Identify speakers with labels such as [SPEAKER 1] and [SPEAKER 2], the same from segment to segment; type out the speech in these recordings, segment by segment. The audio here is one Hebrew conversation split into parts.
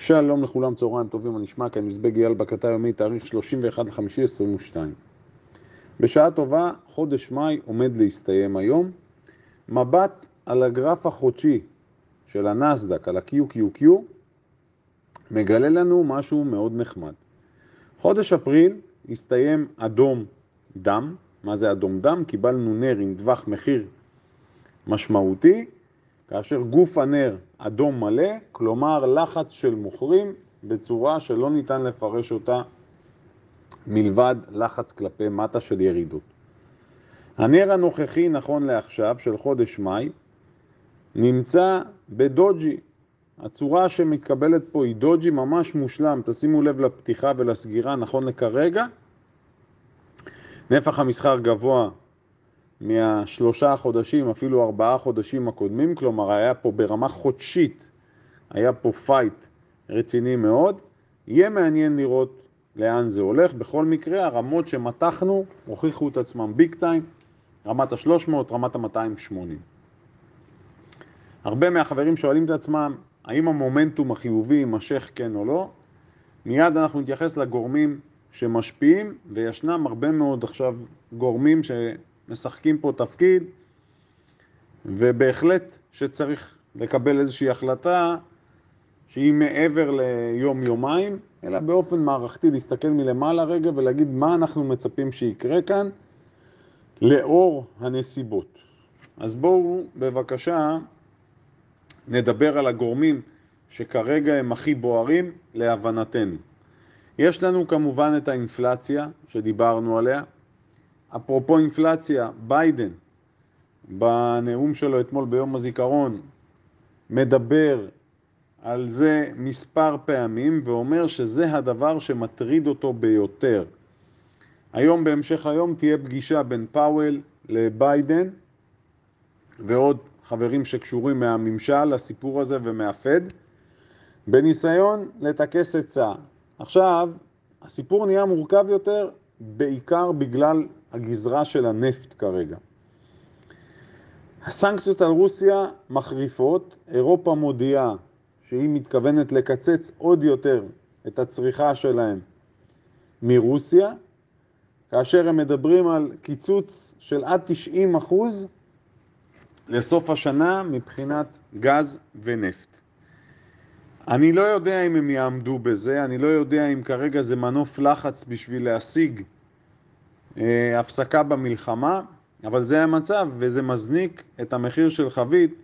[SPEAKER 1] שלום לכולם, צהריים טובים, אני נשמע כאן מזבג אייל בקתה יומי, תאריך 31.5.22. בשעה טובה, חודש מאי עומד להסתיים היום. מבט על הגרף החודשי של הנסדק, על ה-QQQ, מגלה לנו משהו מאוד נחמד. חודש אפריל הסתיים אדום דם. מה זה אדום דם? קיבלנו נר עם טווח מחיר משמעותי, כאשר גוף הנר אדום מלא, כלומר לחץ של מוכרים בצורה שלא ניתן לפרש אותה מלבד לחץ כלפי מטה של ירידות. הנר הנוכחי נכון לעכשיו של חודש מאי נמצא בדוג'י. הצורה שמתקבלת פה היא דוג'י ממש מושלם, תשימו לב לפתיחה ולסגירה נכון לכרגע. נפח המסחר גבוה מהשלושה חודשים, אפילו ארבעה חודשים הקודמים, כלומר היה פה ברמה חודשית, היה פה fight רציני מאוד. יהיה מעניין לראות לאן זה הולך. בכל מקרה, הרמות שמתחנו הוכיחו את עצמם big time, רמת ה-300, רמת ה-280. הרבה מהחברים שואלים את עצמם, האם המומנטום החיובי יימשך כן או לא? מיד אנחנו נתייחס לגורמים שמשפיעים, וישנם הרבה מאוד עכשיו גורמים שמשחקים פה תפקיד, ובהחלט שצריך לקבל איזושהי החלטה שהיא מעבר ליום-יומיים, אלא באופן מערכתי להסתכל מלמעלה רגע ולהגיד מה אנחנו מצפים שיקרה כאן לאור הנסיבות. אז בואו בבקשה נדבר על הגורמים שכרגע הם הכי בוערים להבנתנו. יש לנו כמובן את האינפלציה שדיברנו עליה. אפרופו אינפלציה, ביידן בנאום שלו אתמול ביום הזיכרון מדבר על זה מספר פעמים ואומר שזה הדבר שמטריד אותו ביותר. היום בהמשך היום תהיה פגישה בין פאוול לביידן ועוד חברים שקשורים מהממשל לסיפור הזה ומהפד בניסיון לטכס עצה. עכשיו, הסיפור נהיה מורכב יותר בעיקר בגלל הגזרה של הנפט כרגע. הסנקציות על רוסיה מחריפות, אירופה מודיעה שהיא מתכוונת לקצץ עוד יותר את הצריכה שלהם מרוסיה, כאשר הם מדברים על קיצוץ של עד 90 אחוז לסוף השנה מבחינת גז ונפט. אני לא יודע אם הם יעמדו בזה, אני לא יודע אם כרגע זה מנוף לחץ בשביל להשיג הפסקה במלחמה, אבל זה המצב וזה מזניק את המחיר של חבית,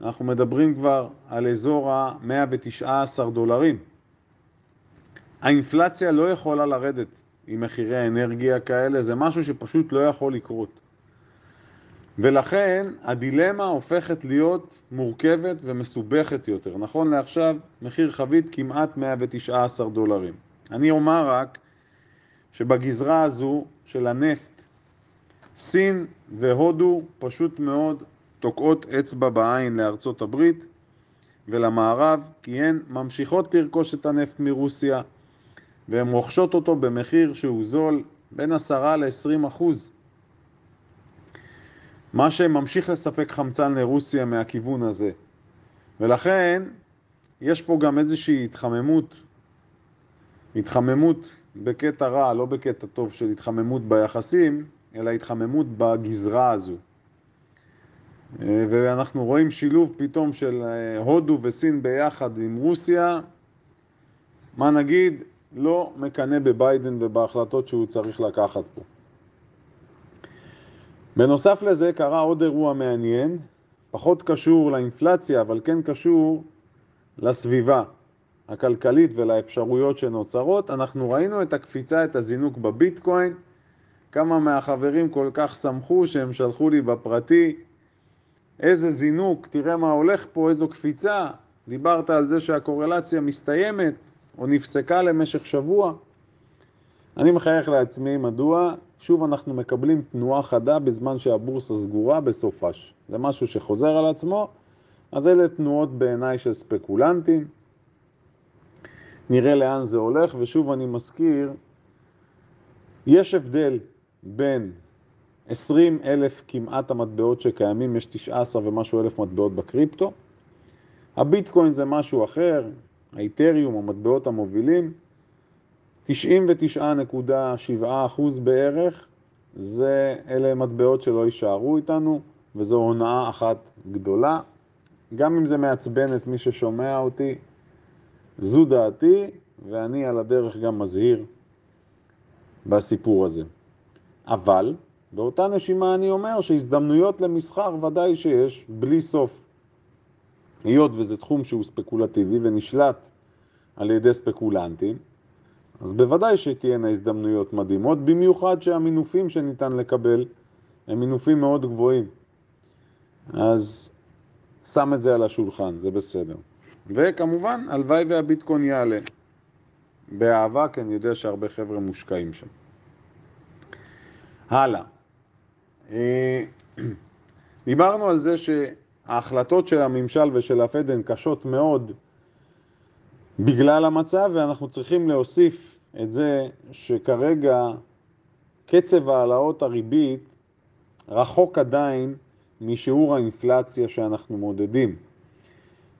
[SPEAKER 1] אנחנו מדברים כבר על אזור ה-119 דולרים. האינפלציה לא יכולה לרדת עם מחירי האנרגיה כאלה, זה משהו שפשוט לא יכול לקרות. ולכן הדילמה הופכת להיות מורכבת ומסובכת יותר. נכון לעכשיו, מחיר חבית כמעט 119 דולרים. אני אומר רק שבגזרה הזו של הנפט, סין והודו פשוט מאוד תוקעות אצבע בעין לארצות הברית ולמערב, כי הן ממשיכות לרכוש את הנפט מרוסיה והן רוכשות אותו במחיר שהוא זול בין 10 ל-20 אחוז. מה שממשיך לספק חמצן לרוסיה מהכיוון הזה. ולכן יש פה גם איזושהי התחממות, התחממות בקטע רע, לא בקטע טוב של התחממות ביחסים, אלא התחממות בגזרה הזו. ואנחנו רואים שילוב פתאום של הודו וסין ביחד עם רוסיה, מה נגיד, לא מקנא בביידן ובהחלטות שהוא צריך לקחת פה. בנוסף לזה קרה עוד אירוע מעניין, פחות קשור לאינפלציה, אבל כן קשור לסביבה הכלכלית ולאפשרויות שנוצרות. אנחנו ראינו את הקפיצה, את הזינוק בביטקוין. כמה מהחברים כל כך שמחו שהם שלחו לי בפרטי איזה זינוק, תראה מה הולך פה, איזו קפיצה. דיברת על זה שהקורלציה מסתיימת או נפסקה למשך שבוע. אני מחייך לעצמי, מדוע? שוב אנחנו מקבלים תנועה חדה בזמן שהבורסה סגורה בסופש. זה משהו שחוזר על עצמו, אז אלה תנועות בעיניי של ספקולנטים. נראה לאן זה הולך, ושוב אני מזכיר, יש הבדל בין 20 אלף כמעט המטבעות שקיימים, יש 19 ומשהו אלף מטבעות בקריפטו. הביטקוין זה משהו אחר, האיתריום, המטבעות המובילים, 99.7% בערך, זה, אלה מטבעות שלא יישארו איתנו, וזו הונאה אחת גדולה. גם אם זה מעצבן את מי ששומע אותי, זו דעתי, ואני על הדרך גם מזהיר בסיפור הזה. אבל, באותה נשימה אני אומר שהזדמנויות למסחר ודאי שיש, בלי סוף. היות וזה תחום שהוא ספקולטיבי ונשלט על ידי ספקולנטים, אז בוודאי שתהיינה הזדמנויות מדהימות, במיוחד שהמינופים שניתן לקבל הם מינופים מאוד גבוהים. אז שם את זה על השולחן, זה בסדר. וכמובן, הלוואי והביטקוין יעלה. באהבה, כי אני יודע שהרבה חבר'ה מושקעים שם. הלאה. אה, דיברנו על זה שההחלטות של הממשל ושל הפד הן קשות מאוד בגלל המצב, ואנחנו צריכים להוסיף את זה שכרגע קצב העלאות הריבית רחוק עדיין משיעור האינפלציה שאנחנו מודדים.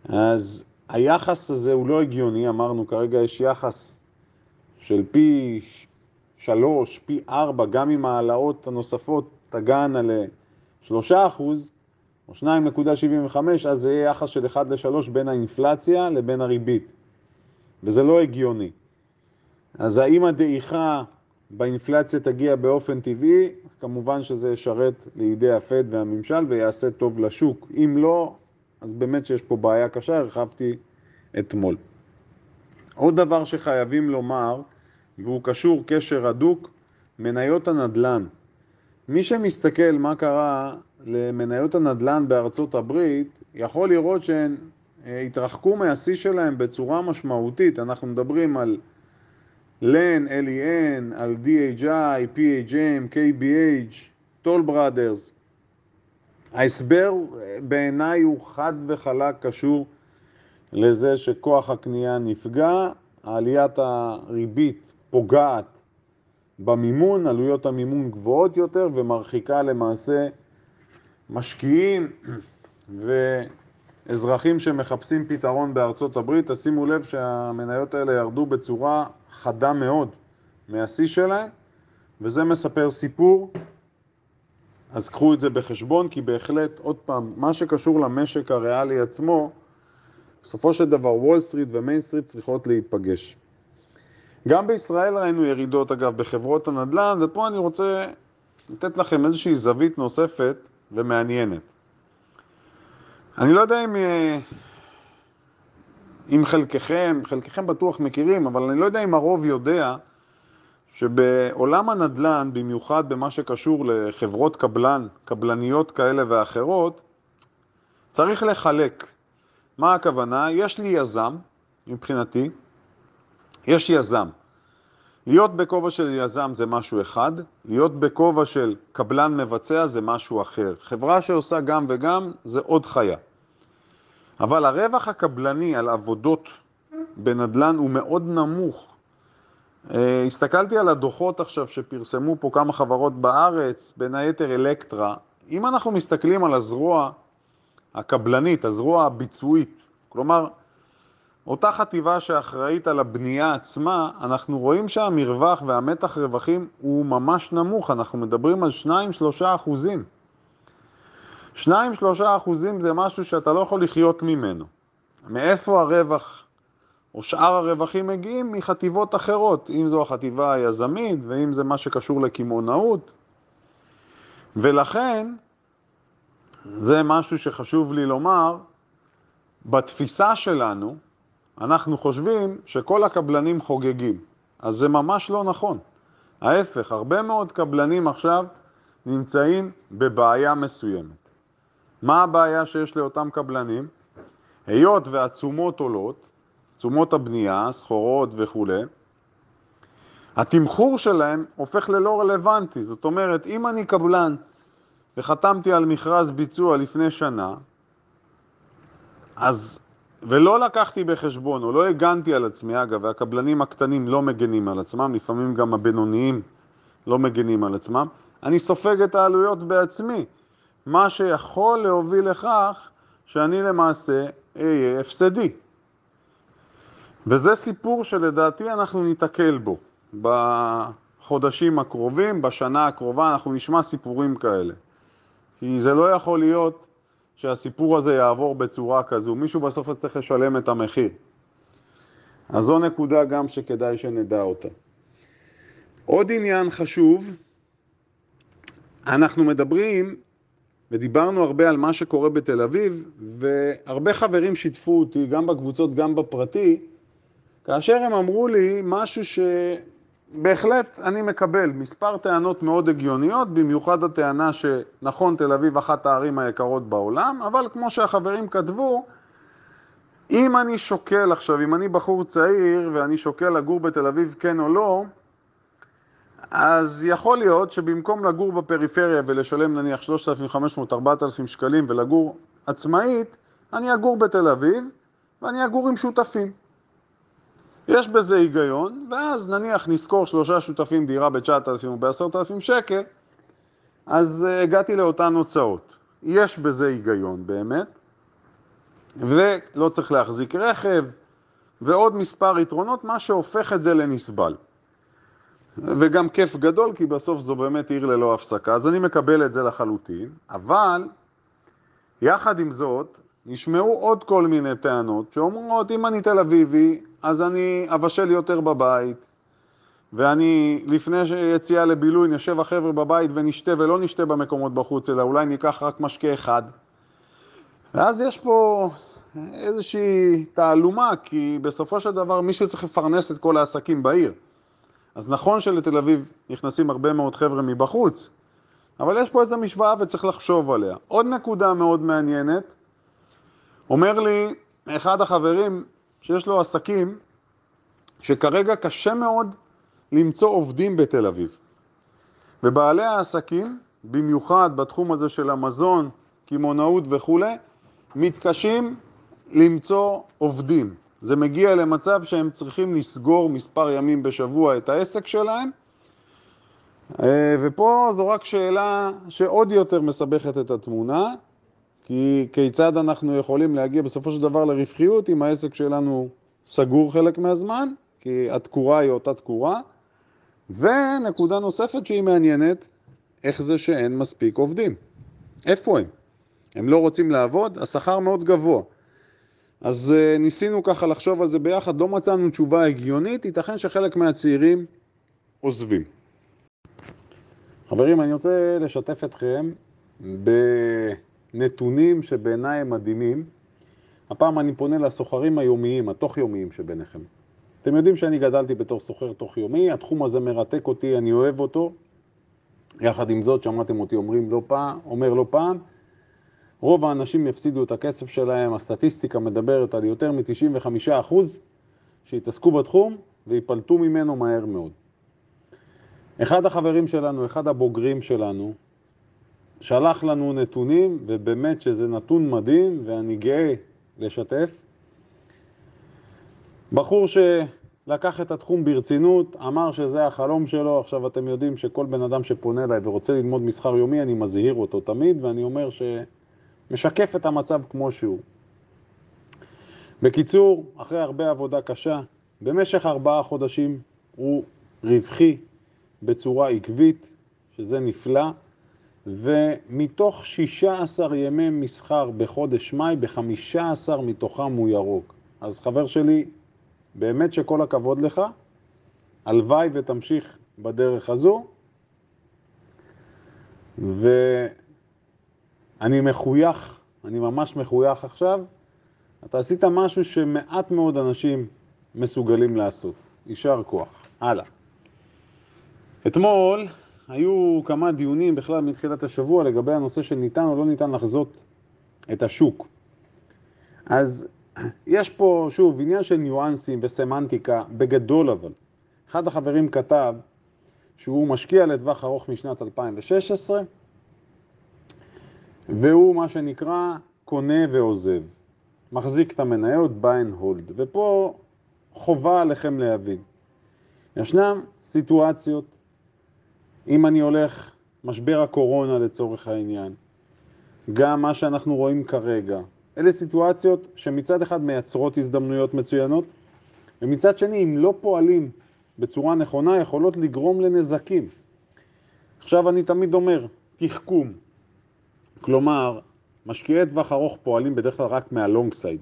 [SPEAKER 1] אז היחס הזה הוא לא הגיוני, אמרנו כרגע יש יחס של פי שלוש, פי ארבע, גם עם העלאות הנוספות תגענה לשלושה אחוז, או 2.75, אז זה יהיה יחס של 1 ל-3 בין האינפלציה לבין הריבית. וזה לא הגיוני. אז האם הדעיכה באינפלציה תגיע באופן טבעי, כמובן שזה ישרת לידי הפד והממשל ויעשה טוב לשוק. אם לא, אז באמת שיש פה בעיה קשה, הרחבתי אתמול. עוד דבר שחייבים לומר, והוא קשור קשר הדוק, מניות הנדל"ן. מי שמסתכל מה קרה למניות הנדל"ן בארצות הברית, יכול לראות שהן אה, התרחקו מהשיא שלהם בצורה משמעותית. אנחנו מדברים על LEN, LEN, על DHI, PHM, KBH, טול בראדרס. ההסבר אה, בעיניי הוא חד וחלק קשור לזה שכוח הקנייה נפגע, עליית הריבית פוגעת במימון, עלויות המימון גבוהות יותר ומרחיקה למעשה משקיעים ואזרחים שמחפשים פתרון בארצות הברית. תשימו לב שהמניות האלה ירדו בצורה חדה מאוד מהשיא שלהן, וזה מספר סיפור. אז קחו את זה בחשבון, כי בהחלט, עוד פעם, מה שקשור למשק הריאלי עצמו, בסופו של דבר וול סטריט ומיין סטריט צריכות להיפגש. גם בישראל ראינו ירידות אגב בחברות הנדל"ן, ופה אני רוצה לתת לכם איזושהי זווית נוספת ומעניינת. אני לא יודע אם, אה, אם חלקכם, חלקכם בטוח מכירים, אבל אני לא יודע אם הרוב יודע שבעולם הנדל"ן, במיוחד במה שקשור לחברות קבלן, קבלניות כאלה ואחרות, צריך לחלק. מה הכוונה? יש לי יזם, מבחינתי, יש יזם. להיות בכובע של יזם זה משהו אחד, להיות בכובע של קבלן מבצע זה משהו אחר. חברה שעושה גם וגם זה עוד חיה. אבל הרווח הקבלני על עבודות בנדל"ן הוא מאוד נמוך. אה, הסתכלתי על הדוחות עכשיו שפרסמו פה כמה חברות בארץ, בין היתר אלקטרה. אם אנחנו מסתכלים על הזרוע הקבלנית, הזרוע הביצועית, כלומר, אותה חטיבה שאחראית על הבנייה עצמה, אנחנו רואים שהמרווח והמתח רווחים הוא ממש נמוך, אנחנו מדברים על 2-3 אחוזים. 2-3 אחוזים זה משהו שאתה לא יכול לחיות ממנו. מאיפה הרווח או שאר הרווחים מגיעים? מחטיבות אחרות, אם זו החטיבה היזמית ואם זה מה שקשור לקמעונאות. ולכן, זה משהו שחשוב לי לומר, בתפיסה שלנו, אנחנו חושבים שכל הקבלנים חוגגים, אז זה ממש לא נכון. ההפך, הרבה מאוד קבלנים עכשיו נמצאים בבעיה מסוימת. מה הבעיה שיש לאותם קבלנים? היות והתשומות עולות, תשומות הבנייה, סחורות וכו', התמחור שלהם הופך ללא רלוונטי. זאת אומרת, אם אני קבלן וחתמתי על מכרז ביצוע לפני שנה, אז ולא לקחתי בחשבון, או לא הגנתי על עצמי, אגב, והקבלנים הקטנים לא מגנים על עצמם, לפעמים גם הבינוניים לא מגנים על עצמם, אני סופג את העלויות בעצמי, מה שיכול להוביל לכך שאני למעשה אהיה הפסדי. וזה סיפור שלדעתי אנחנו ניתקל בו בחודשים הקרובים, בשנה הקרובה, אנחנו נשמע סיפורים כאלה. כי זה לא יכול להיות שהסיפור הזה יעבור בצורה כזו, מישהו בסוף צריך לשלם את המחיר. אז זו נקודה גם שכדאי שנדע אותה. עוד עניין חשוב, אנחנו מדברים ודיברנו הרבה על מה שקורה בתל אביב, והרבה חברים שיתפו אותי, גם בקבוצות, גם בפרטי, כאשר הם אמרו לי משהו שבהחלט אני מקבל, מספר טענות מאוד הגיוניות, במיוחד הטענה שנכון, תל אביב אחת הערים היקרות בעולם, אבל כמו שהחברים כתבו, אם אני שוקל עכשיו, אם אני בחור צעיר ואני שוקל לגור בתל אביב כן או לא, אז יכול להיות שבמקום לגור בפריפריה ולשלם נניח 3,500-4,000 שקלים ולגור עצמאית, אני אגור בתל אביב ואני אגור עם שותפים. יש בזה היגיון, ואז נניח נזכור שלושה שותפים דירה ב-9,000 או ב-10,000 שקל, אז uh, הגעתי לאותן הוצאות. יש בזה היגיון באמת, ולא צריך להחזיק רכב, ועוד מספר יתרונות, מה שהופך את זה לנסבל. וגם כיף גדול, כי בסוף זו באמת עיר ללא הפסקה, אז אני מקבל את זה לחלוטין, אבל יחד עם זאת, נשמעו עוד כל מיני טענות שאומרות, אם אני תל אביבי, אז אני אבשל יותר בבית, ואני לפני יציאה לבילוי נשב החבר'ה בבית ונשתה ולא נשתה במקומות בחוץ, אלא אולי ניקח רק משקה אחד. ואז יש פה איזושהי תעלומה, כי בסופו של דבר מישהו צריך לפרנס את כל העסקים בעיר. אז נכון שלתל אביב נכנסים הרבה מאוד חבר'ה מבחוץ, אבל יש פה איזו משוואה וצריך לחשוב עליה. עוד נקודה מאוד מעניינת, אומר לי אחד החברים שיש לו עסקים, שכרגע קשה מאוד למצוא עובדים בתל אביב. ובעלי העסקים, במיוחד בתחום הזה של המזון, קמעונאות וכולי, מתקשים למצוא עובדים. זה מגיע למצב שהם צריכים לסגור מספר ימים בשבוע את העסק שלהם, אה, ופה זו רק שאלה שעוד יותר מסבכת את התמונה, כי כיצד אנחנו יכולים להגיע בסופו של דבר לרווחיות אם העסק שלנו סגור חלק מהזמן, כי התקורה היא אותה תקורה, ונקודה נוספת שהיא מעניינת, איך זה שאין מספיק עובדים. איפה הם? הם לא רוצים לעבוד, השכר מאוד גבוה. אז uh, ניסינו ככה לחשוב על זה ביחד, לא מצאנו תשובה הגיונית, ייתכן שחלק מהצעירים עוזבים. חברים, אני רוצה לשתף אתכם בנתונים שבעיניי הם מדהימים. הפעם אני פונה לסוחרים היומיים, התוך-יומיים שביניכם. אתם יודעים שאני גדלתי בתור סוחר תוך-יומי, התחום הזה מרתק אותי, אני אוהב אותו. יחד עם זאת, שמעתם אותי אומרים לא פעם, אומר לא פעם, רוב האנשים יפסידו את הכסף שלהם, הסטטיסטיקה מדברת על יותר מ-95% שיתעסקו בתחום ויפלטו ממנו מהר מאוד. אחד החברים שלנו, אחד הבוגרים שלנו, שלח לנו נתונים, ובאמת שזה נתון מדהים, ואני גאה לשתף. בחור שלקח את התחום ברצינות, אמר שזה החלום שלו, עכשיו אתם יודעים שכל בן אדם שפונה אליי ורוצה ללמוד מסחר יומי, אני מזהיר אותו תמיד, ואני אומר ש... משקף את המצב כמו שהוא. בקיצור, אחרי הרבה עבודה קשה, במשך ארבעה חודשים הוא רווחי בצורה עקבית, שזה נפלא, ומתוך 16 ימי מסחר בחודש מאי, ב-15 מתוכם הוא ירוק. אז חבר שלי, באמת שכל הכבוד לך, הלוואי ותמשיך בדרך הזו, ו... אני מחוייך, אני ממש מחוייך עכשיו. אתה עשית משהו שמעט מאוד אנשים מסוגלים לעשות. יישר כוח. הלאה. אתמול היו כמה דיונים בכלל מתחילת השבוע לגבי הנושא של ניתן או לא ניתן לחזות את השוק. אז יש פה, שוב, עניין של ניואנסים וסמנטיקה, בגדול אבל. אחד החברים כתב שהוא משקיע לטווח ארוך משנת 2016, והוא מה שנקרא קונה ועוזב. מחזיק את המניות buy and hold. ופה חובה עליכם להבין. ישנם סיטואציות, אם אני הולך, משבר הקורונה לצורך העניין, גם מה שאנחנו רואים כרגע, אלה סיטואציות שמצד אחד מייצרות הזדמנויות מצוינות, ומצד שני, אם לא פועלים בצורה נכונה, יכולות לגרום לנזקים. עכשיו אני תמיד אומר, תחכום. כלומר, משקיעי טווח ארוך פועלים בדרך כלל רק מהלונג סייד.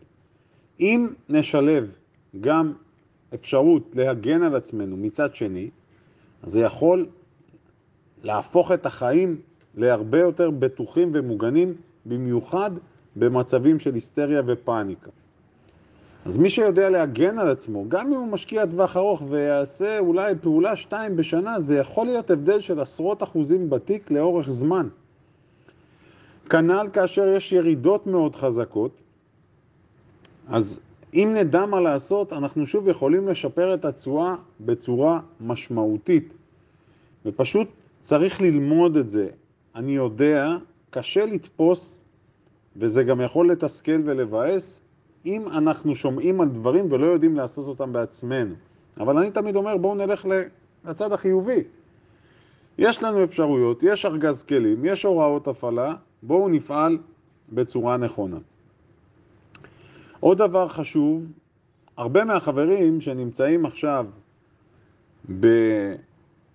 [SPEAKER 1] אם נשלב גם אפשרות להגן על עצמנו מצד שני, אז זה יכול להפוך את החיים להרבה יותר בטוחים ומוגנים, במיוחד במצבים של היסטריה ופאניקה. אז מי שיודע להגן על עצמו, גם אם הוא משקיע טווח ארוך ויעשה אולי פעולה שתיים בשנה, זה יכול להיות הבדל של עשרות אחוזים בתיק לאורך זמן. כנ"ל כאשר יש ירידות מאוד חזקות, אז אם נדע מה לעשות, אנחנו שוב יכולים לשפר את התשואה בצורה משמעותית. ופשוט צריך ללמוד את זה. אני יודע, קשה לתפוס, וזה גם יכול לתסכל ולבאס, אם אנחנו שומעים על דברים ולא יודעים לעשות אותם בעצמנו. אבל אני תמיד אומר, בואו נלך לצד החיובי. יש לנו אפשרויות, יש ארגז כלים, יש הוראות הפעלה, בואו נפעל בצורה נכונה. עוד דבר חשוב, הרבה מהחברים שנמצאים עכשיו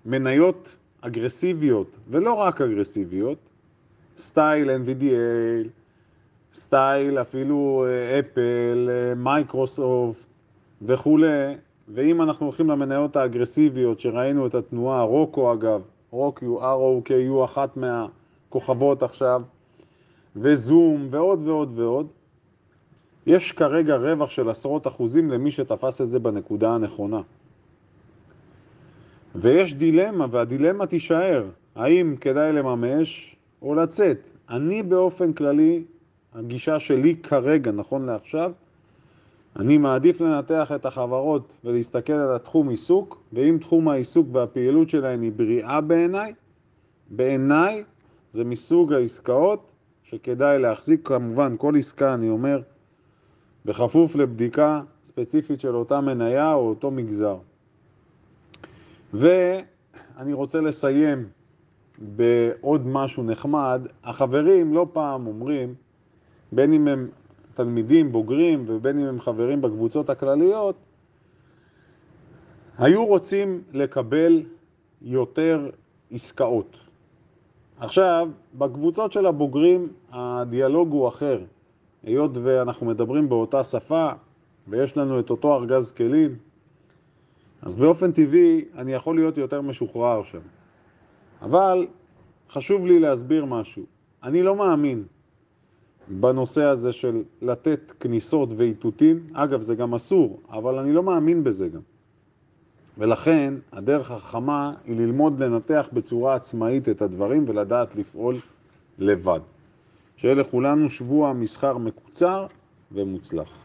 [SPEAKER 1] במניות אגרסיביות, ולא רק אגרסיביות, סטייל NVDA, סטייל אפילו אפל, מייקרוסופט וכולי, ואם אנחנו הולכים למניות האגרסיביות שראינו את התנועה, רוקו אגב, רוקו, ROKU, אחת מהכוכבות עכשיו, וזום ועוד ועוד ועוד, יש כרגע רווח של עשרות אחוזים למי שתפס את זה בנקודה הנכונה. ויש דילמה, והדילמה תישאר, האם כדאי לממש או לצאת. אני באופן כללי, הגישה שלי כרגע, נכון לעכשיו, אני מעדיף לנתח את החברות ולהסתכל על התחום עיסוק, ואם תחום העיסוק והפעילות שלהן היא בריאה בעיניי, בעיניי זה מסוג העסקאות שכדאי להחזיק, כמובן כל עסקה, אני אומר, בכפוף לבדיקה ספציפית של אותה מניה או אותו מגזר. ואני רוצה לסיים בעוד משהו נחמד. החברים לא פעם אומרים, בין אם הם תלמידים בוגרים ובין אם הם חברים בקבוצות הכלליות, היו רוצים לקבל יותר עסקאות. עכשיו, בקבוצות של הבוגרים הדיאלוג הוא אחר. היות ואנחנו מדברים באותה שפה ויש לנו את אותו ארגז כלים, אז באופן טבעי אני יכול להיות יותר משוחרר שם. אבל חשוב לי להסביר משהו. אני לא מאמין בנושא הזה של לתת כניסות ואיתותים. אגב, זה גם אסור, אבל אני לא מאמין בזה גם. ולכן הדרך החכמה היא ללמוד לנתח בצורה עצמאית את הדברים ולדעת לפעול לבד. שיהיה לכולנו שבוע מסחר מקוצר ומוצלח.